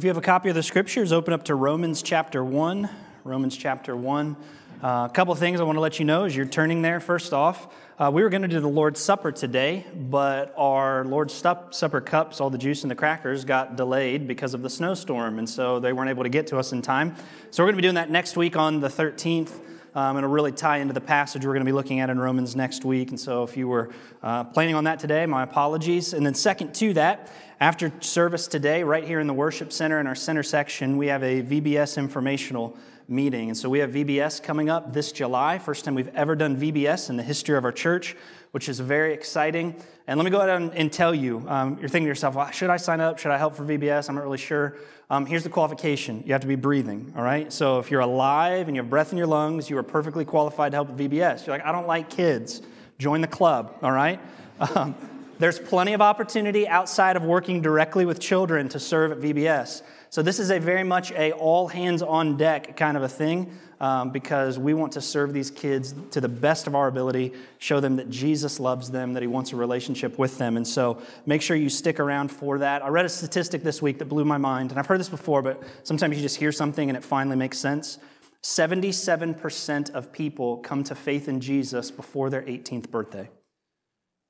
If you have a copy of the scriptures, open up to Romans chapter 1. Romans chapter 1. Uh, a couple things I want to let you know as you're turning there. First off, uh, we were going to do the Lord's Supper today, but our Lord's Supper cups, all the juice and the crackers, got delayed because of the snowstorm, and so they weren't able to get to us in time. So we're going to be doing that next week on the 13th. Um, it'll really tie into the passage we're going to be looking at in Romans next week. And so if you were uh, planning on that today, my apologies. And then, second to that, after service today, right here in the worship center in our center section, we have a VBS informational meeting. And so we have VBS coming up this July, first time we've ever done VBS in the history of our church, which is very exciting. And let me go ahead and, tell you um, you're thinking to yourself, well, should I sign up? Should I help for VBS? I'm not really sure. Um, here's the qualification you have to be breathing, all right? So if you're alive and you have breath in your lungs, you are perfectly qualified to help with VBS. You're like, I don't like kids. Join the club, all right? Um, there's plenty of opportunity outside of working directly with children to serve at VBS. So this is a very much a all hands on deck kind of a thing um, because we want to serve these kids to the best of our ability, show them that Jesus loves them, that He wants a relationship with them. And so make sure you stick around for that. I read a statistic this week that blew my mind, and I've heard this before, but sometimes you just hear something and it finally makes sense. 77% of people come to faith in Jesus before their 18th birthday.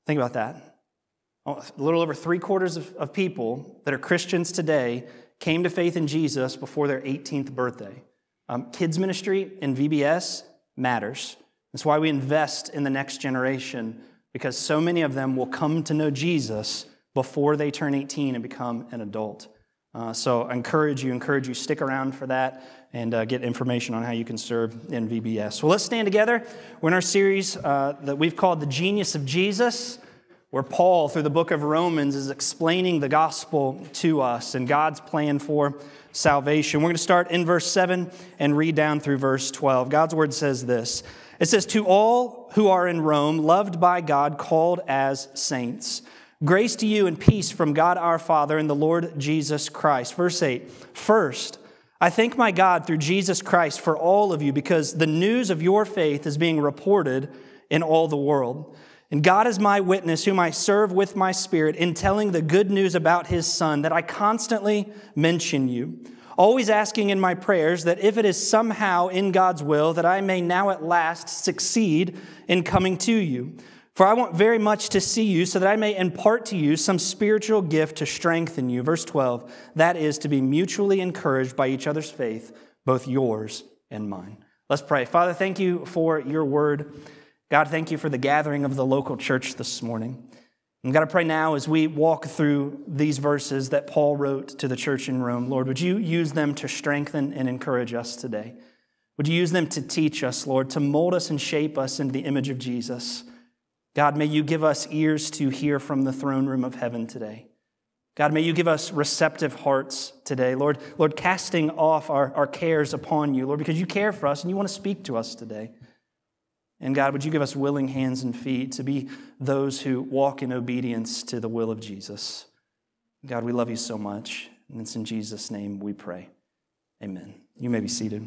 Think about that. A little over three quarters of, of people that are Christians today came to faith in Jesus before their 18th birthday. Um, kids ministry in VBS matters. That's why we invest in the next generation because so many of them will come to know Jesus before they turn 18 and become an adult. Uh, so I encourage you, encourage you, stick around for that and uh, get information on how you can serve in VBS. Well, let's stand together. We're in our series uh, that we've called The Genius of Jesus where Paul, through the book of Romans, is explaining the gospel to us and God's plan for salvation. We're going to start in verse 7 and read down through verse 12. God's word says this It says, To all who are in Rome, loved by God, called as saints, grace to you and peace from God our Father and the Lord Jesus Christ. Verse 8 First, I thank my God through Jesus Christ for all of you because the news of your faith is being reported in all the world. And God is my witness, whom I serve with my spirit in telling the good news about his Son, that I constantly mention you, always asking in my prayers that if it is somehow in God's will, that I may now at last succeed in coming to you. For I want very much to see you so that I may impart to you some spiritual gift to strengthen you. Verse 12, that is to be mutually encouraged by each other's faith, both yours and mine. Let's pray. Father, thank you for your word. God, thank you for the gathering of the local church this morning. And God, I pray now as we walk through these verses that Paul wrote to the church in Rome, Lord, would you use them to strengthen and encourage us today? Would you use them to teach us, Lord, to mold us and shape us into the image of Jesus? God, may you give us ears to hear from the throne room of heaven today. God, may you give us receptive hearts today. Lord, Lord, casting off our, our cares upon you, Lord, because you care for us and you want to speak to us today. And God, would you give us willing hands and feet to be those who walk in obedience to the will of Jesus? God, we love you so much. And it's in Jesus' name we pray. Amen. You may be seated.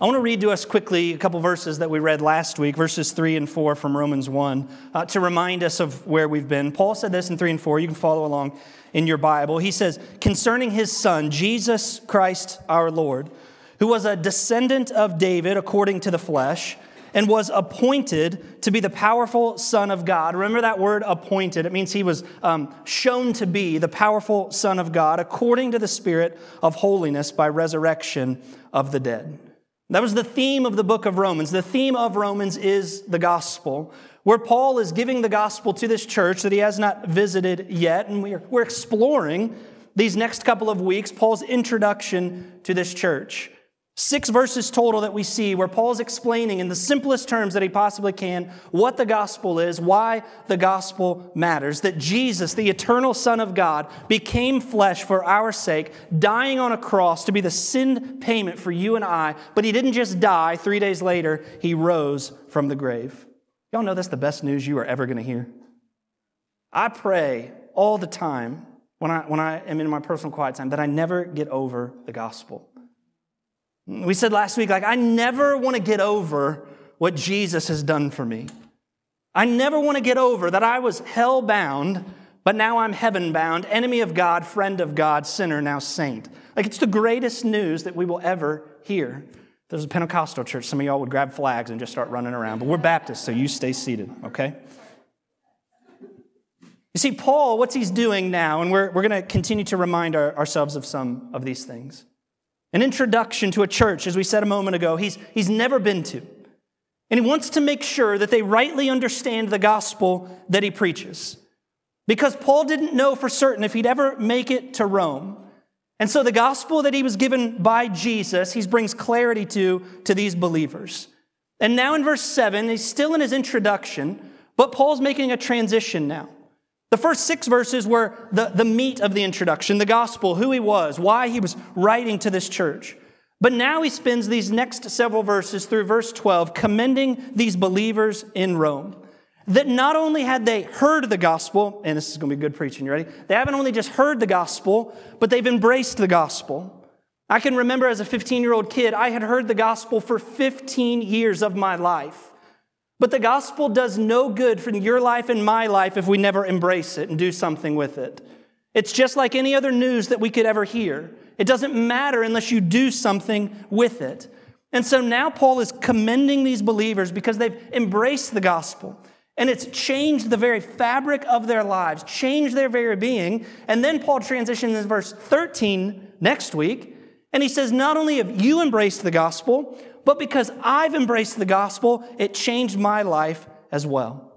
I want to read to us quickly a couple verses that we read last week, verses 3 and 4 from Romans 1, uh, to remind us of where we've been. Paul said this in 3 and 4. You can follow along in your Bible. He says, Concerning his son, Jesus Christ our Lord, who was a descendant of David according to the flesh and was appointed to be the powerful Son of God. Remember that word appointed? It means he was um, shown to be the powerful Son of God according to the Spirit of holiness by resurrection of the dead. That was the theme of the book of Romans. The theme of Romans is the gospel, where Paul is giving the gospel to this church that he has not visited yet. And we're, we're exploring these next couple of weeks Paul's introduction to this church. Six verses total that we see where Paul's explaining in the simplest terms that he possibly can what the gospel is, why the gospel matters. That Jesus, the eternal Son of God, became flesh for our sake, dying on a cross to be the sin payment for you and I. But he didn't just die, three days later, he rose from the grave. Y'all know that's the best news you are ever going to hear. I pray all the time when I, when I am in my personal quiet time that I never get over the gospel. We said last week, like, I never want to get over what Jesus has done for me. I never want to get over that I was hell bound but now I'm heaven bound, enemy of God, friend of God, sinner, now saint. Like it's the greatest news that we will ever hear. There's a Pentecostal church. Some of y'all would grab flags and just start running around, but we're Baptists, so you stay seated, okay? You see, Paul, what's he's doing now, and we're, we're going to continue to remind our, ourselves of some of these things. An introduction to a church, as we said a moment ago, he's, he's never been to. And he wants to make sure that they rightly understand the gospel that he preaches. Because Paul didn't know for certain if he'd ever make it to Rome. And so the gospel that he was given by Jesus, he brings clarity to to these believers. And now in verse 7, he's still in his introduction, but Paul's making a transition now. The first six verses were the, the meat of the introduction, the gospel, who he was, why he was writing to this church. But now he spends these next several verses through verse 12 commending these believers in Rome that not only had they heard the gospel, and this is going to be good preaching, you ready? They haven't only just heard the gospel, but they've embraced the gospel. I can remember as a 15 year old kid, I had heard the gospel for 15 years of my life. But the gospel does no good for your life and my life if we never embrace it and do something with it. It's just like any other news that we could ever hear. It doesn't matter unless you do something with it. And so now Paul is commending these believers because they've embraced the gospel. And it's changed the very fabric of their lives, changed their very being. And then Paul transitions in verse 13 next week, and he says, Not only have you embraced the gospel, but because I've embraced the gospel, it changed my life as well.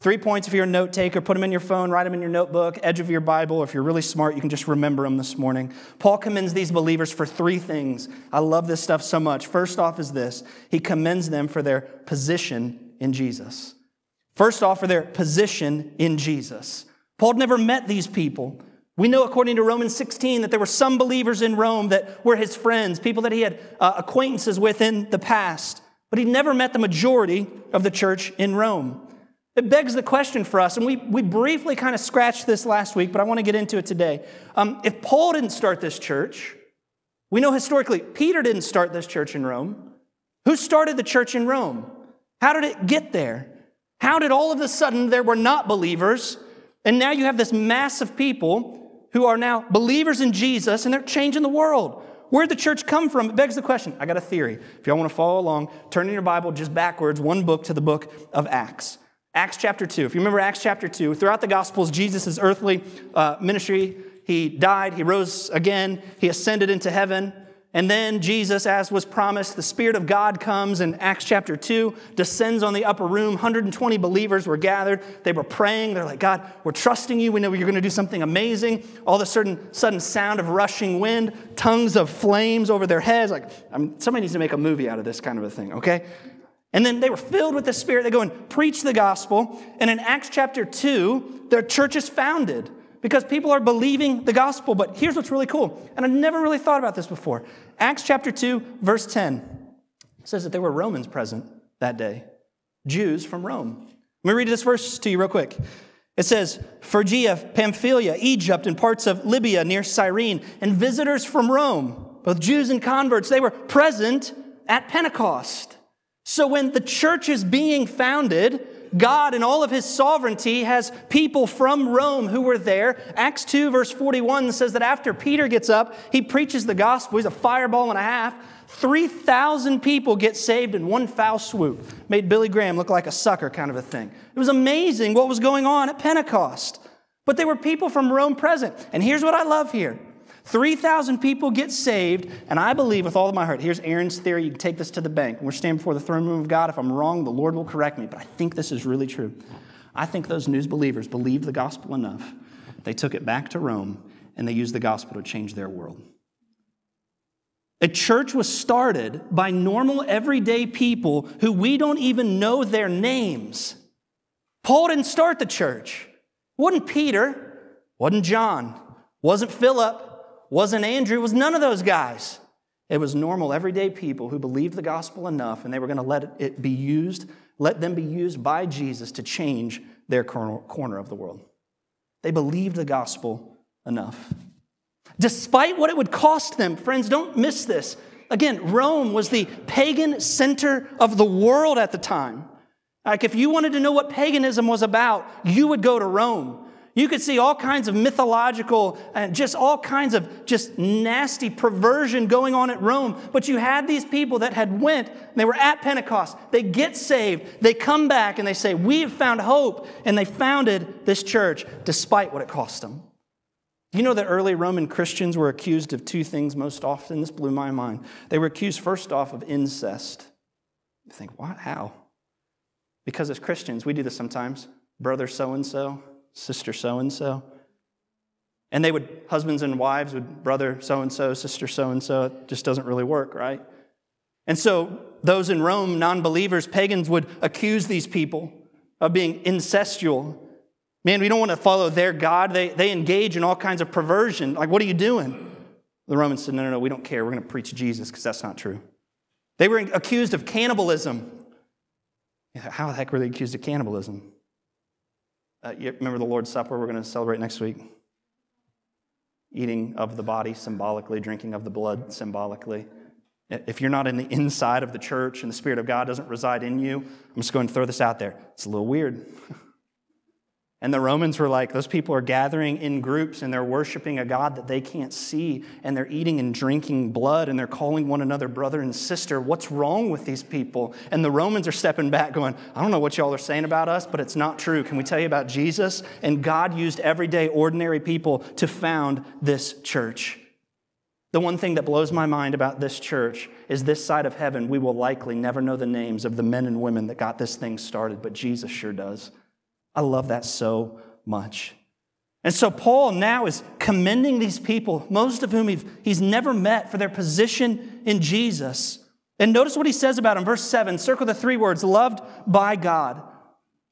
Three points if you're a note taker, put them in your phone, write them in your notebook, edge of your Bible. Or if you're really smart, you can just remember them this morning. Paul commends these believers for three things. I love this stuff so much. First off, is this he commends them for their position in Jesus. First off, for their position in Jesus. Paul never met these people. We know, according to Romans 16, that there were some believers in Rome that were his friends, people that he had uh, acquaintances with in the past, but he never met the majority of the church in Rome. It begs the question for us, and we, we briefly kind of scratched this last week, but I want to get into it today. Um, if Paul didn't start this church, we know historically Peter didn't start this church in Rome. Who started the church in Rome? How did it get there? How did all of a sudden there were not believers, and now you have this mass of people who are now believers in Jesus and they're changing the world? Where'd the church come from? It begs the question. I got a theory. If y'all want to follow along, turn in your Bible just backwards, one book to the book of Acts. Acts chapter 2. If you remember Acts chapter 2, throughout the Gospels, Jesus' earthly uh, ministry, he died, he rose again, he ascended into heaven. And then Jesus, as was promised, the Spirit of God comes in Acts chapter 2, descends on the upper room. 120 believers were gathered. They were praying. They're like, God, we're trusting you. We know you're going to do something amazing. All of a sudden, sudden sound of rushing wind, tongues of flames over their heads. Like, I mean, somebody needs to make a movie out of this kind of a thing, okay? And then they were filled with the Spirit. They go and preach the gospel. And in Acts chapter 2, their church is founded because people are believing the gospel. But here's what's really cool, and I never really thought about this before. Acts chapter 2, verse 10 says that there were Romans present that day, Jews from Rome. Let me read this verse to you real quick. It says, Phrygia, Pamphylia, Egypt, and parts of Libya near Cyrene, and visitors from Rome, both Jews and converts, they were present at Pentecost. So when the church is being founded, God, in all of his sovereignty, has people from Rome who were there. Acts 2, verse 41 says that after Peter gets up, he preaches the gospel. He's a fireball and a half. 3,000 people get saved in one foul swoop. Made Billy Graham look like a sucker, kind of a thing. It was amazing what was going on at Pentecost. But there were people from Rome present. And here's what I love here 3,000 people get saved, and I believe with all of my heart, here's Aaron's theory, you can take this to the bank. We're standing before the throne room of God. If I'm wrong, the Lord will correct me, but I think this is really true. I think those news believers believed the gospel enough. They took it back to Rome, and they used the gospel to change their world. A church was started by normal, everyday people who we don't even know their names. Paul didn't start the church. Wasn't Peter, wasn't John, wasn't Philip, wasn't Andrew, was none of those guys. It was normal, everyday people who believed the gospel enough and they were going to let it be used, let them be used by Jesus to change their corner of the world. They believed the gospel enough. Despite what it would cost them, friends, don't miss this. Again, Rome was the pagan center of the world at the time. Like, if you wanted to know what paganism was about, you would go to Rome. You could see all kinds of mythological and just all kinds of just nasty perversion going on at Rome. But you had these people that had went, they were at Pentecost. They get saved, they come back and they say, "We have found hope." And they founded this church despite what it cost them. You know that early Roman Christians were accused of two things most often? This blew my mind. They were accused first off of incest. You think, what? How? Because as Christians, we do this sometimes. Brother so and so sister so and so. And they would, husbands and wives would, brother so and so, sister so and so. It just doesn't really work, right? And so those in Rome, non believers, pagans, would accuse these people of being incestual. Man, we don't want to follow their God. They, they engage in all kinds of perversion. Like, what are you doing? The Romans said, no, no, no, we don't care. We're going to preach Jesus because that's not true. They were accused of cannibalism. How the heck were they accused of cannibalism? Uh, remember the Lord's Supper we're going to celebrate next week? Eating of the body symbolically, drinking of the blood symbolically. If you're not in the inside of the church and the Spirit of God doesn't reside in you, I'm just going to throw this out there. It's a little weird. And the Romans were like, those people are gathering in groups and they're worshiping a God that they can't see, and they're eating and drinking blood, and they're calling one another brother and sister. What's wrong with these people? And the Romans are stepping back, going, I don't know what y'all are saying about us, but it's not true. Can we tell you about Jesus? And God used everyday, ordinary people to found this church. The one thing that blows my mind about this church is this side of heaven, we will likely never know the names of the men and women that got this thing started, but Jesus sure does. I love that so much. And so Paul now is commending these people, most of whom he's never met, for their position in Jesus. And notice what he says about them. Verse 7, circle the three words loved by God.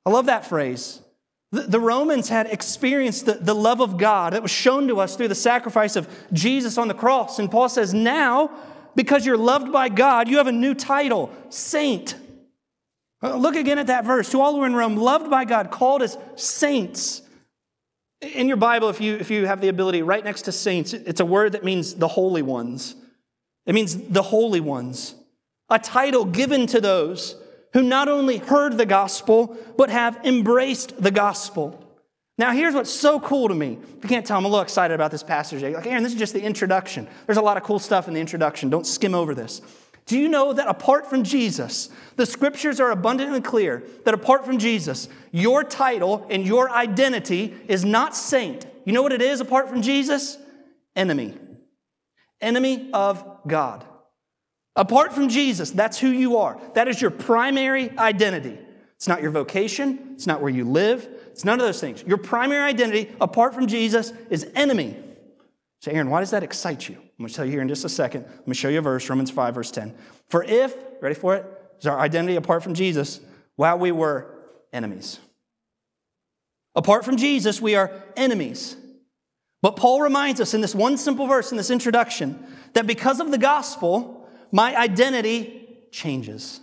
I love that phrase. The, Romans had experienced the, the love of God that was shown to us through the sacrifice of Jesus on the cross. And Paul says, now, because you're loved by God, you have a new title, saint. Uh, look again at that verse. To all who are in Rome, loved by God, called as saints. In your Bible, if you, if you have the ability, right next to saints, it's a word that means the holy ones. It means the holy ones. A title given to those who not only heard the gospel, but have embraced the gospel. Now, here's what's so cool to me. You can't tell, I'm a little excited about this passage. Like, Aaron, this is just the introduction. There's a lot of cool stuff in the introduction. Don't skim over this. Do you know that apart from Jesus, the scriptures are abundantly clear that apart from Jesus, your title and your identity is not saint. You know what it is apart from Jesus? Enemy. Enemy of God. Apart from Jesus, that's who you are. That is your primary identity. It's not your vocation, it's not where you live, it's none of those things. Your primary identity, apart from Jesus, is enemy. So, Aaron, why does that excite you? I'm going to tell you here in just a second. I'm going to show you a verse, Romans 5, verse 10. For if, ready for it, is our identity apart from Jesus, while we were enemies. Apart from Jesus, we are enemies. But Paul reminds us in this one simple verse in this introduction that because of the gospel, my identity changes.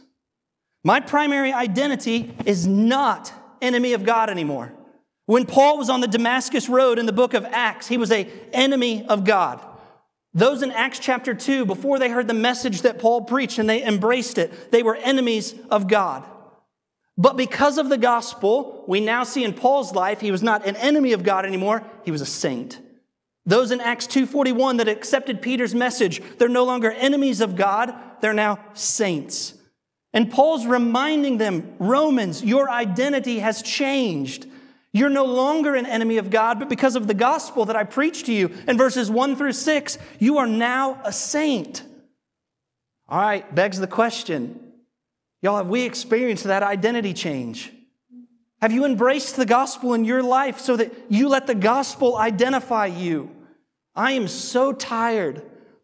My primary identity is not enemy of God anymore. When Paul was on the Damascus Road in the book of Acts, he was a enemy of God. Those in Acts chapter 2, before they heard the message that Paul preached and they embraced it, they were enemies of God. But because of the gospel, we now see in Paul's life, he was not an enemy of God anymore, he was a saint. Those in Acts 2:41 that accepted Peter's message, they're no longer enemies of God, they're now saints. And Paul's reminding them, Romans, your identity has changed. You're no longer an enemy of God, but because of the gospel that I preached to you in verses 1 through 6, you are now a saint. All right, begs the question y'all, have we experienced that identity change? Have you embraced the gospel in your life so that you let the gospel identify you? I am so tired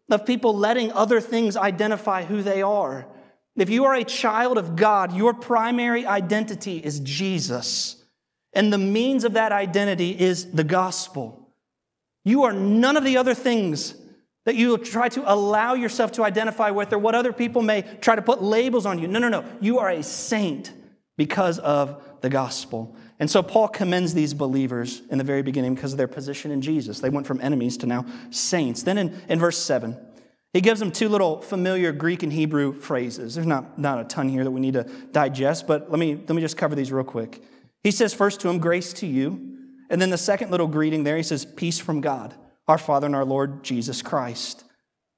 of people letting other things identify who they are. If you are a child of God, your primary identity is Jesus. And the means of that identity is the gospel. You are none of the other things that you try to allow yourself to identify with or what other people may try to put labels on you. No, no, no. You are a saint because of the gospel. And so Paul commends these believers in the very beginning because of their position in Jesus. They went from enemies to now saints. Then in, in verse 7, he gives them two little familiar Greek and Hebrew phrases. There's not, not a ton here that we need to digest, but let me, let me just cover these real quick. He says first to him, grace to you. And then the second little greeting there, he says, Peace from God, our Father and our Lord Jesus Christ.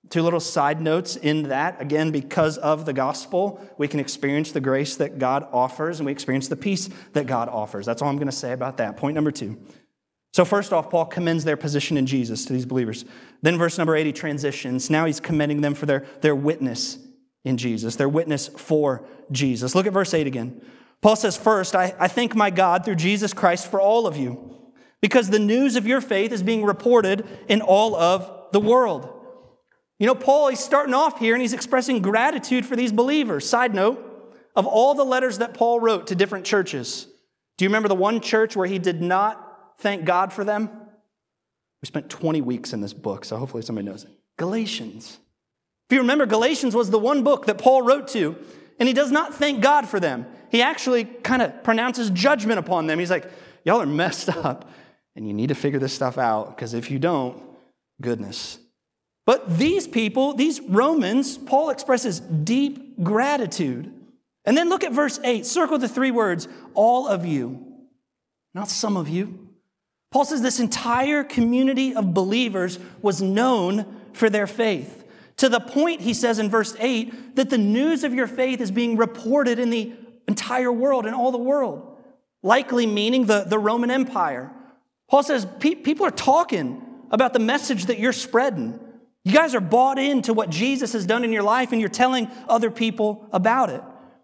Two little side notes in that. Again, because of the gospel, we can experience the grace that God offers and we experience the peace that God offers. That's all I'm going to say about that. Point number two. So, first off, Paul commends their position in Jesus to these believers. Then, verse number 80 transitions. Now he's commending them for their, their witness in Jesus, their witness for Jesus. Look at verse 8 again. Paul says, First, I, I thank my God through Jesus Christ for all of you, because the news of your faith is being reported in all of the world. You know, Paul, he's starting off here and he's expressing gratitude for these believers. Side note, of all the letters that Paul wrote to different churches, do you remember the one church where he did not thank God for them? We spent 20 weeks in this book, so hopefully somebody knows it. Galatians. If you remember, Galatians was the one book that Paul wrote to, and he does not thank God for them. He actually kind of pronounces judgment upon them. He's like, Y'all are messed up, and you need to figure this stuff out, because if you don't, goodness, but these people, these Romans, Paul expresses deep gratitude. And then look at verse 8. Circle the three words, all of you, not some of you. Paul says this entire community of believers was known for their faith. To the point, he says in verse 8, that the news of your faith is being reported in the entire world, and all the world, likely meaning the, the Roman Empire. Paul says people are talking about the message that you're spreading. You guys are bought into what Jesus has done in your life and you're telling other people about it.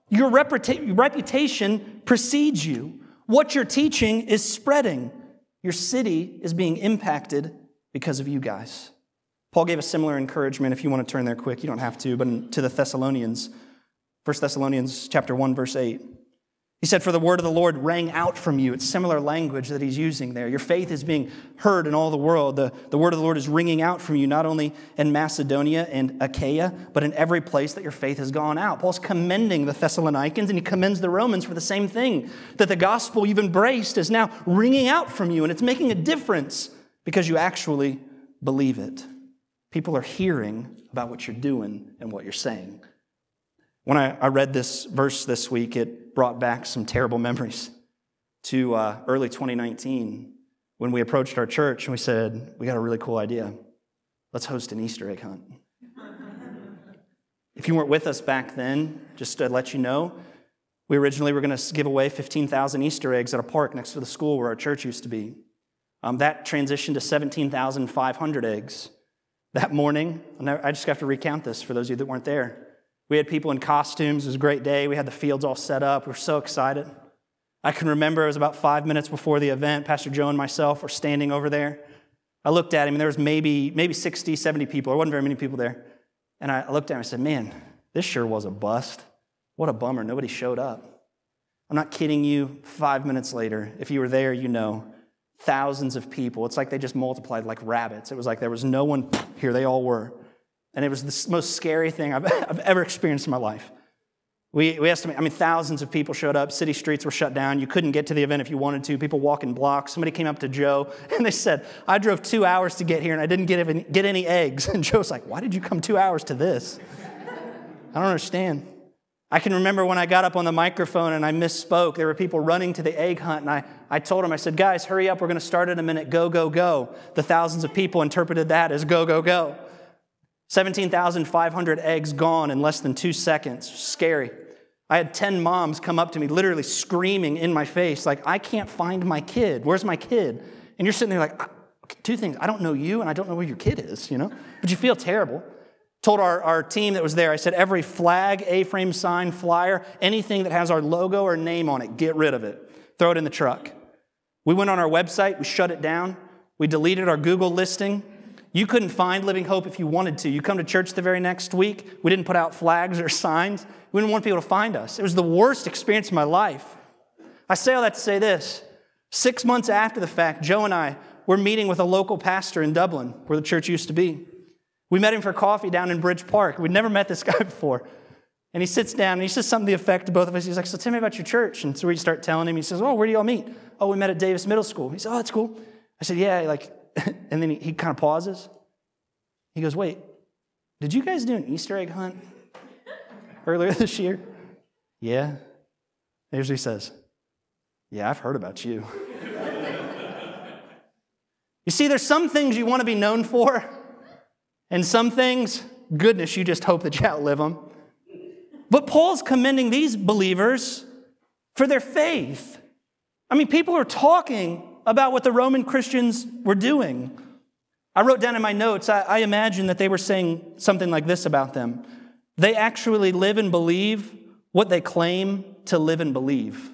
Your reputa- reputation precedes you. What you're teaching is spreading. Your city is being impacted because of you guys. Paul gave a similar encouragement if you want to turn there quick. You don't have to, but to the Thessalonians. 1 Thessalonians chapter 1 verse 8. He said, For the word of the Lord rang out from you. It's similar language that he's using there. Your faith is being heard in all the world. The, the word of the Lord is ringing out from you, not only in Macedonia and Achaia, but in every place that your faith has gone out. Paul's commending the Thessalonians and he commends the Romans for the same thing that the gospel you've embraced is now ringing out from you, and it's making a difference because you actually believe it. People are hearing about what you're doing and what you're saying. When I, I read this verse this week, it brought back some terrible memories to uh, early 2019 when we approached our church and we said, We got a really cool idea. Let's host an Easter egg hunt. if you weren't with us back then, just to let you know, we originally were going to give away 15,000 Easter eggs at a park next to the school where our church used to be. Um, that transitioned to 17,500 eggs. That morning, I just have to recount this for those of you that weren't there. We had people in costumes. It was a great day. We had the fields all set up. We were so excited. I can remember it was about five minutes before the event. Pastor Joe and myself were standing over there. I looked at him, and there was maybe, maybe 60, 70 people. There wasn't very many people there. And I looked at him and I said, Man, this sure was a bust. What a bummer. Nobody showed up. I'm not kidding you. Five minutes later, if you were there, you know, thousands of people. It's like they just multiplied like rabbits. It was like there was no one, here they all were. And it was the most scary thing I've, I've ever experienced in my life. We, we estimate, I mean, thousands of people showed up. City streets were shut down. You couldn't get to the event if you wanted to. People walking blocks. Somebody came up to Joe and they said, I drove two hours to get here and I didn't get, even, get any eggs. And Joe's like, Why did you come two hours to this? I don't understand. I can remember when I got up on the microphone and I misspoke. There were people running to the egg hunt, and I, I told them, I said, Guys, hurry up. We're going to start in a minute. Go, go, go. The thousands of people interpreted that as go, go, go. 17,500 eggs gone in less than two seconds. Scary. I had 10 moms come up to me, literally screaming in my face, like, I can't find my kid. Where's my kid? And you're sitting there like, two things. I don't know you, and I don't know where your kid is, you know? But you feel terrible. Told our, our team that was there, I said, every flag, A frame sign, flyer, anything that has our logo or name on it, get rid of it. Throw it in the truck. We went on our website, we shut it down, we deleted our Google listing. You couldn't find Living Hope if you wanted to. You come to church the very next week, we didn't put out flags or signs. We didn't want people to find us. It was the worst experience of my life. I say all that to say this. Six months after the fact, Joe and I were meeting with a local pastor in Dublin, where the church used to be. We met him for coffee down in Bridge Park. We'd never met this guy before. And he sits down and he says something to the effect of both of us. He's like, So tell me about your church. And so we start telling him. He says, Oh, where do y'all meet? Oh, we met at Davis Middle School. He said, Oh, that's cool. I said, Yeah, like, and then he, he kind of pauses. He goes, Wait, did you guys do an Easter egg hunt earlier this year? Yeah. Here's what he says Yeah, I've heard about you. You see, there's some things you want to be known for, and some things, goodness, you just hope that you outlive them. But Paul's commending these believers for their faith. I mean, people are talking about what the Roman Christians were doing. I wrote down in my notes, I, I imagine that they were saying something like this about them. They actually live and believe what they claim to live and believe.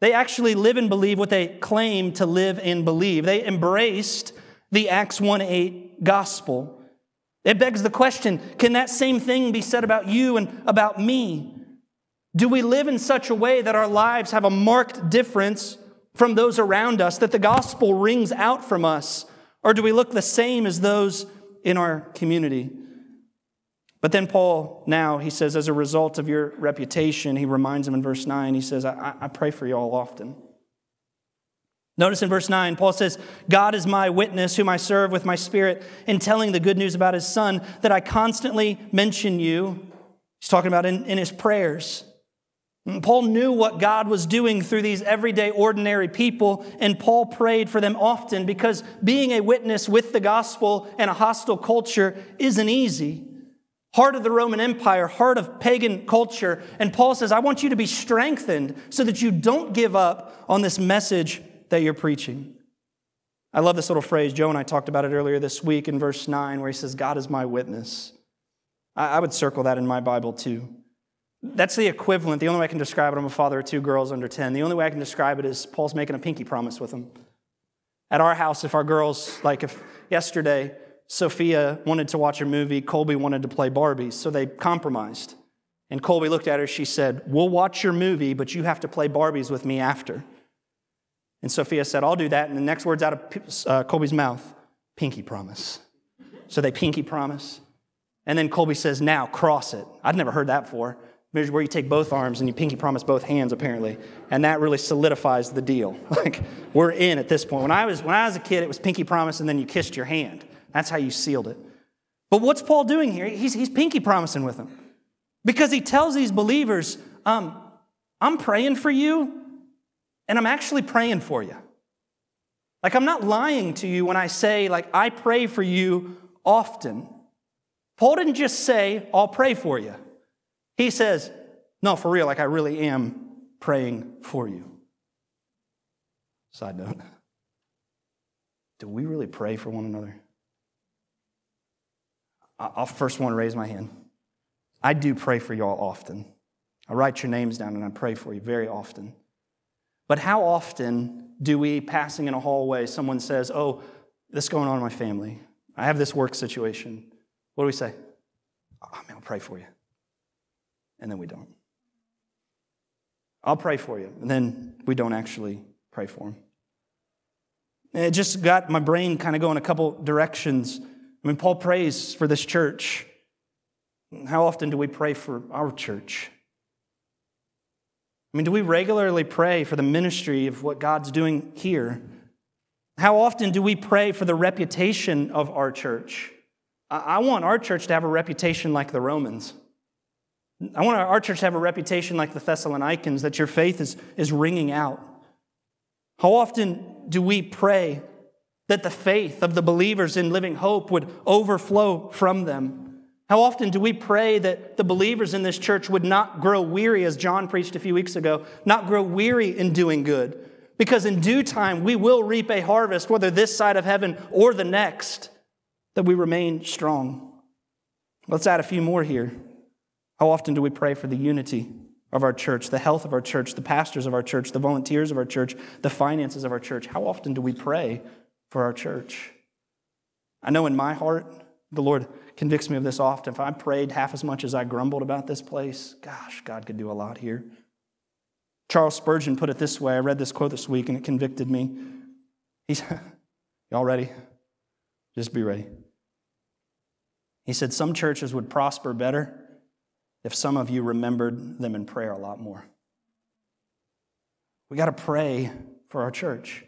They actually live and believe what they claim to live and believe. They embraced the Acts 1 8 gospel. It begs the question can that same thing be said about you and about me? Do we live in such a way that our lives have a marked difference from those around us, that the gospel rings out from us? Or do we look the same as those in our community? But then Paul, now, he says, as a result of your reputation, he reminds them in verse 9, he says, I, I pray for you all often. Notice in verse 9, Paul says, God is my witness, whom I serve with my spirit in telling the good news about his son, that I constantly mention you. He's talking about in, in his prayers. Paul knew what God was doing through these everyday, ordinary people, and Paul prayed for them often because being a witness with the gospel in a hostile culture isn't easy. Heart of the Roman Empire, heart of pagan culture. And Paul says, I want you to be strengthened so that you don't give up on this message that you're preaching. I love this little phrase. Joe and I talked about it earlier this week in verse 9, where he says, God is my witness. I would circle that in my Bible too. That's the equivalent. The only way I can describe it, I'm a father of two girls under 10. The only way I can describe it is Paul's making a pinky promise with them. At our house, if our girls, like if yesterday, Sophia wanted to watch a movie, Colby wanted to play Barbies, so they compromised. And Colby looked at her, she said, We'll watch your movie, but you have to play Barbies with me after. And Sophia said, I'll do that. And the next words out of uh, Colby's mouth, pinky promise. So they pinky promise. And then Colby says, Now cross it. I'd never heard that before where you take both arms and you pinky promise both hands, apparently. And that really solidifies the deal. Like, we're in at this point. When I, was, when I was a kid, it was pinky promise and then you kissed your hand. That's how you sealed it. But what's Paul doing here? He's, he's pinky promising with them. Because he tells these believers, um, I'm praying for you, and I'm actually praying for you. Like, I'm not lying to you when I say, like, I pray for you often. Paul didn't just say, I'll pray for you. He says, No, for real, like I really am praying for you. Side note Do we really pray for one another? I'll first want to raise my hand. I do pray for y'all often. I write your names down and I pray for you very often. But how often do we, passing in a hallway, someone says, Oh, this is going on in my family. I have this work situation. What do we say? Oh, man, I'll pray for you and then we don't. I'll pray for you, and then we don't actually pray for him. it just got my brain kind of going a couple directions. I mean, Paul prays for this church. How often do we pray for our church? I mean, do we regularly pray for the ministry of what God's doing here? How often do we pray for the reputation of our church? I want our church to have a reputation like the Romans. I want our church to have a reputation like the Thessalonians, that your faith is, is ringing out. How often do we pray that the faith of the believers in living hope would overflow from them? How often do we pray that the believers in this church would not grow weary, as John preached a few weeks ago, not grow weary in doing good? Because in due time we will reap a harvest, whether this side of heaven or the next, that we remain strong. Let's add a few more here. How often do we pray for the unity of our church, the health of our church, the pastors of our church, the volunteers of our church, the finances of our church? How often do we pray for our church? I know in my heart, the Lord convicts me of this often. If I prayed half as much as I grumbled about this place, gosh, God could do a lot here. Charles Spurgeon put it this way. I read this quote this week and it convicted me. He's, y'all ready? Just be ready. He said, Some churches would prosper better if some of you remembered them in prayer a lot more. We got to pray for our church.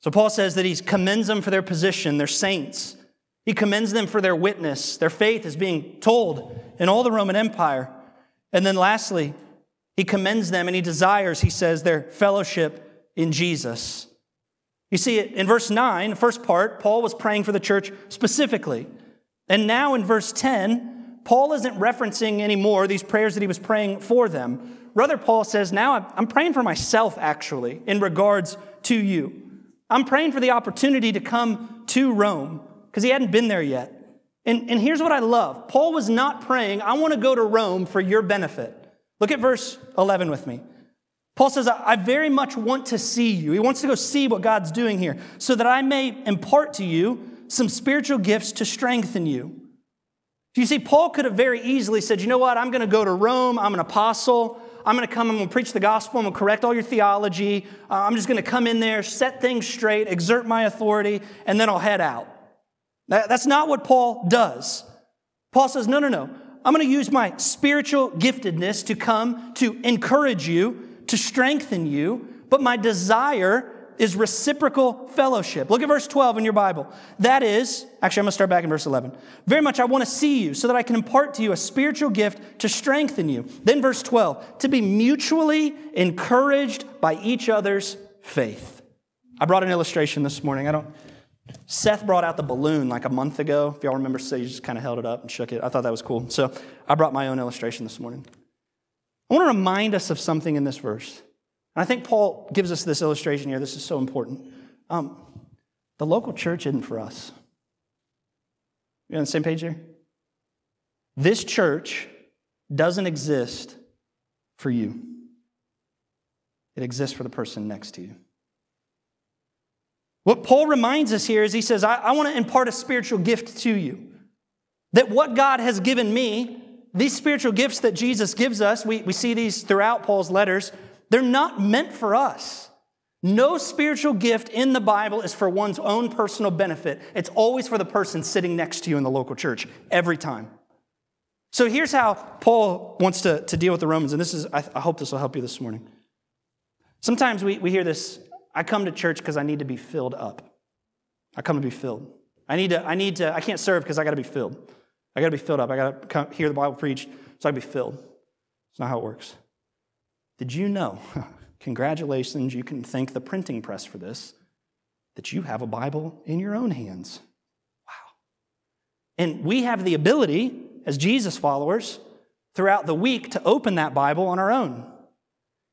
So Paul says that he commends them for their position, they're saints. He commends them for their witness. Their faith is being told in all the Roman Empire. And then lastly, he commends them and he desires, he says, their fellowship in Jesus. You see it in verse 9, the first part, Paul was praying for the church specifically. And now in verse 10, Paul isn't referencing anymore these prayers that he was praying for them. Rather, Paul says, Now I'm praying for myself, actually, in regards to you. I'm praying for the opportunity to come to Rome because he hadn't been there yet. And, and here's what I love Paul was not praying, I want to go to Rome for your benefit. Look at verse 11 with me. Paul says, I very much want to see you. He wants to go see what God's doing here so that I may impart to you some spiritual gifts to strengthen you. You see, Paul could have very easily said, You know what? I'm going to go to Rome. I'm an apostle. I'm going to come. I'm going to preach the gospel. I'm going to correct all your theology. Uh, I'm just going to come in there, set things straight, exert my authority, and then I'll head out. That, that's not what Paul does. Paul says, No, no, no. I'm going to use my spiritual giftedness to come to encourage you to strengthen you, but my desire is reciprocal fellowship. Look at verse 12 in your Bible. That is, actually, I'm going to start back in verse 11. Very much I want to see you so that I can impart to you a spiritual gift to strengthen you. Then, verse 12, to be mutually encouraged by each other's faith. I brought an illustration this morning. I don't. Seth brought out the balloon like a month ago. If y'all remember, so he just kind of held it up and shook it. I thought that was cool. So I brought my own illustration this morning. I want to remind us of something in this verse. I think Paul gives us this illustration here. This is so important. Um, the local church isn't for us. You on the same page here? This church doesn't exist for you, it exists for the person next to you. What Paul reminds us here is he says, I, I want to impart a spiritual gift to you. That what God has given me these spiritual gifts that Jesus gives us, we, we see these throughout Paul's letters, they're not meant for us. No spiritual gift in the Bible is for one's own personal benefit. It's always for the person sitting next to you in the local church, every time. So here's how Paul wants to, to deal with the Romans, and this is, I, I hope this will help you this morning. Sometimes we, we hear this I come to church because I need to be filled up. I come to be filled. I need to, I need to, I can't serve because I got to be filled. I got to be filled up. I got to come hear the Bible preached so I can be filled. It's not how it works. Did you know? Congratulations, you can thank the printing press for this, that you have a Bible in your own hands. Wow. And we have the ability, as Jesus followers, throughout the week to open that Bible on our own.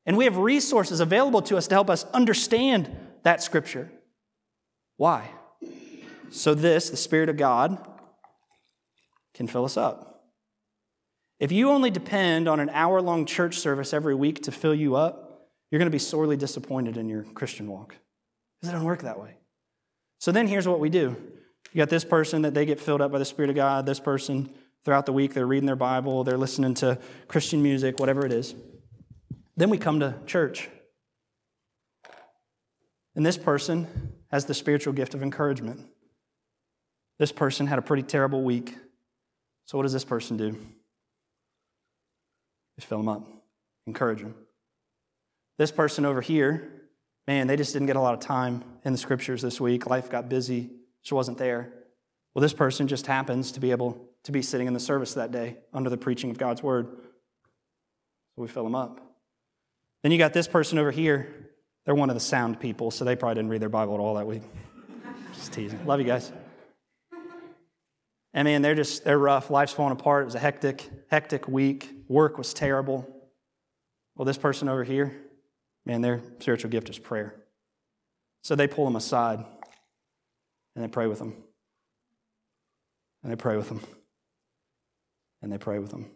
And we have resources available to us to help us understand that scripture. Why? So, this, the Spirit of God, can fill us up. If you only depend on an hour long church service every week to fill you up, you're going to be sorely disappointed in your Christian walk because it doesn't work that way. So then here's what we do you got this person that they get filled up by the Spirit of God, this person throughout the week, they're reading their Bible, they're listening to Christian music, whatever it is. Then we come to church. And this person has the spiritual gift of encouragement. This person had a pretty terrible week. So, what does this person do? They fill them up, encourage them. This person over here, man, they just didn't get a lot of time in the scriptures this week. Life got busy, she wasn't there. Well, this person just happens to be able to be sitting in the service that day under the preaching of God's word. So we fill them up. Then you got this person over here. They're one of the sound people, so they probably didn't read their Bible at all that week. Just teasing. Love you guys. And man, they're just, they're rough. Life's falling apart. It was a hectic, hectic week. Work was terrible. Well, this person over here, man, their spiritual gift is prayer. So they pull them aside and they pray with them. And they pray with them. And they pray with them.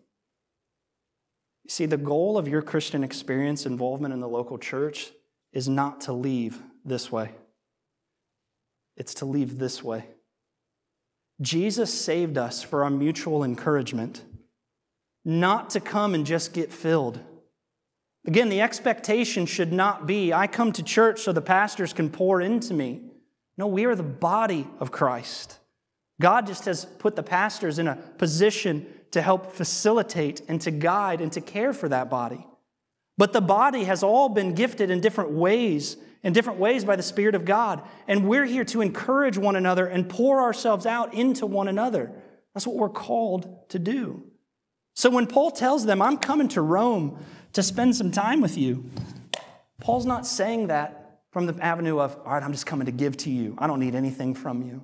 You see, the goal of your Christian experience, involvement in the local church, is not to leave this way, it's to leave this way. Jesus saved us for our mutual encouragement, not to come and just get filled. Again, the expectation should not be I come to church so the pastors can pour into me. No, we are the body of Christ. God just has put the pastors in a position to help facilitate and to guide and to care for that body. But the body has all been gifted in different ways in different ways by the Spirit of God. And we're here to encourage one another and pour ourselves out into one another. That's what we're called to do. So when Paul tells them, I'm coming to Rome to spend some time with you, Paul's not saying that from the avenue of, all right, I'm just coming to give to you. I don't need anything from you.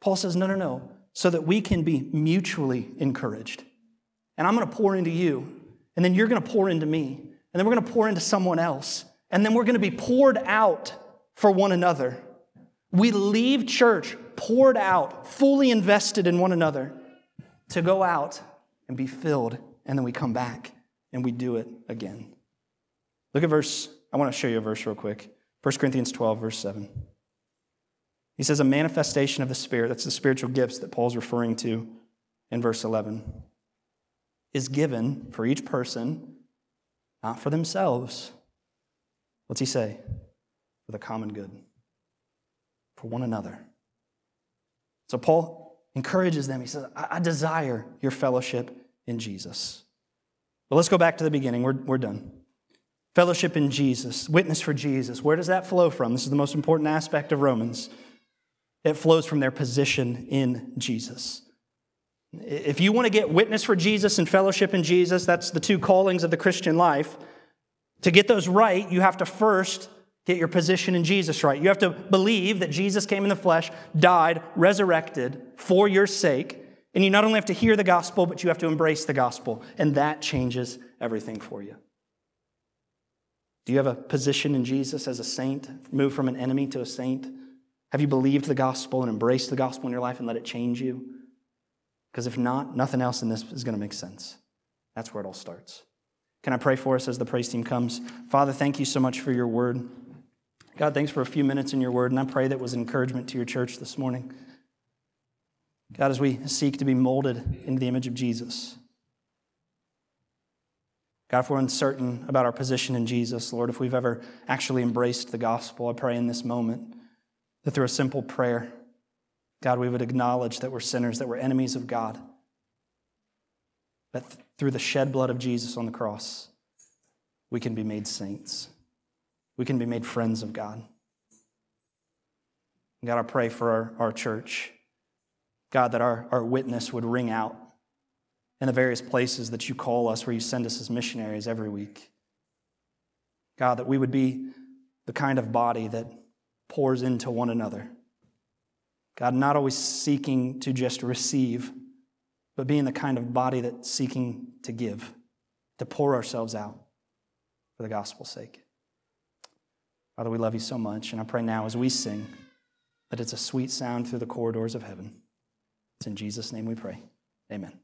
Paul says, no, no, no, so that we can be mutually encouraged. And I'm going to pour into you, and then you're going to pour into me, and then we're going to pour into someone else, and then we're going to be poured out for one another. We leave church poured out, fully invested in one another to go out and be filled, and then we come back and we do it again. Look at verse, I want to show you a verse real quick. 1 Corinthians 12, verse 7. He says, a manifestation of the Spirit, that's the spiritual gifts that Paul's referring to in verse 11, is given for each person, not for themselves. What's he say? For the common good, for one another. So Paul encourages them. He says, I, desire your fellowship in Jesus. But let's go back to the beginning. We're, we're done. Fellowship in Jesus, witness for Jesus. Where does that flow from? This is the most important aspect of Romans. It flows from their position in Jesus. If you want to get witness for Jesus and fellowship in Jesus, that's the two callings of the Christian life. To get those right, you have to first get your position in Jesus right. You have to believe that Jesus came in the flesh, died, resurrected for your sake. And you not only have to hear the gospel, but you have to embrace the gospel. And that changes everything for you. Do you have a position in Jesus as a saint, move from an enemy to a saint? Have you believed the gospel and embraced the gospel in your life and let it change you? Because if not, nothing else in this is going to make sense. That's where it all starts. Can I pray for us as the praise team comes? Father, thank you so much for your word. God, thanks for a few minutes in your word, and I pray that was encouragement to your church this morning. God, as we seek to be molded into the image of Jesus, God, if we're uncertain about our position in Jesus, Lord, if we've ever actually embraced the gospel, I pray in this moment that through a simple prayer, God, we would acknowledge that we're sinners, that we're enemies of God, that th- through the shed blood of Jesus on the cross, we can be made saints. We can be made friends of God. God, I pray for our, our church. God, that our, our witness would ring out in the various places that you call us, where you send us as missionaries every week. God, that we would be the kind of body that pours into one another. God, not always seeking to just receive, but being the kind of body that's seeking to give, to pour ourselves out for the gospel's sake. Father, we love you so much, and I pray now as we sing that it's a sweet sound through the corridors of heaven. It's in Jesus' name we pray. Amen.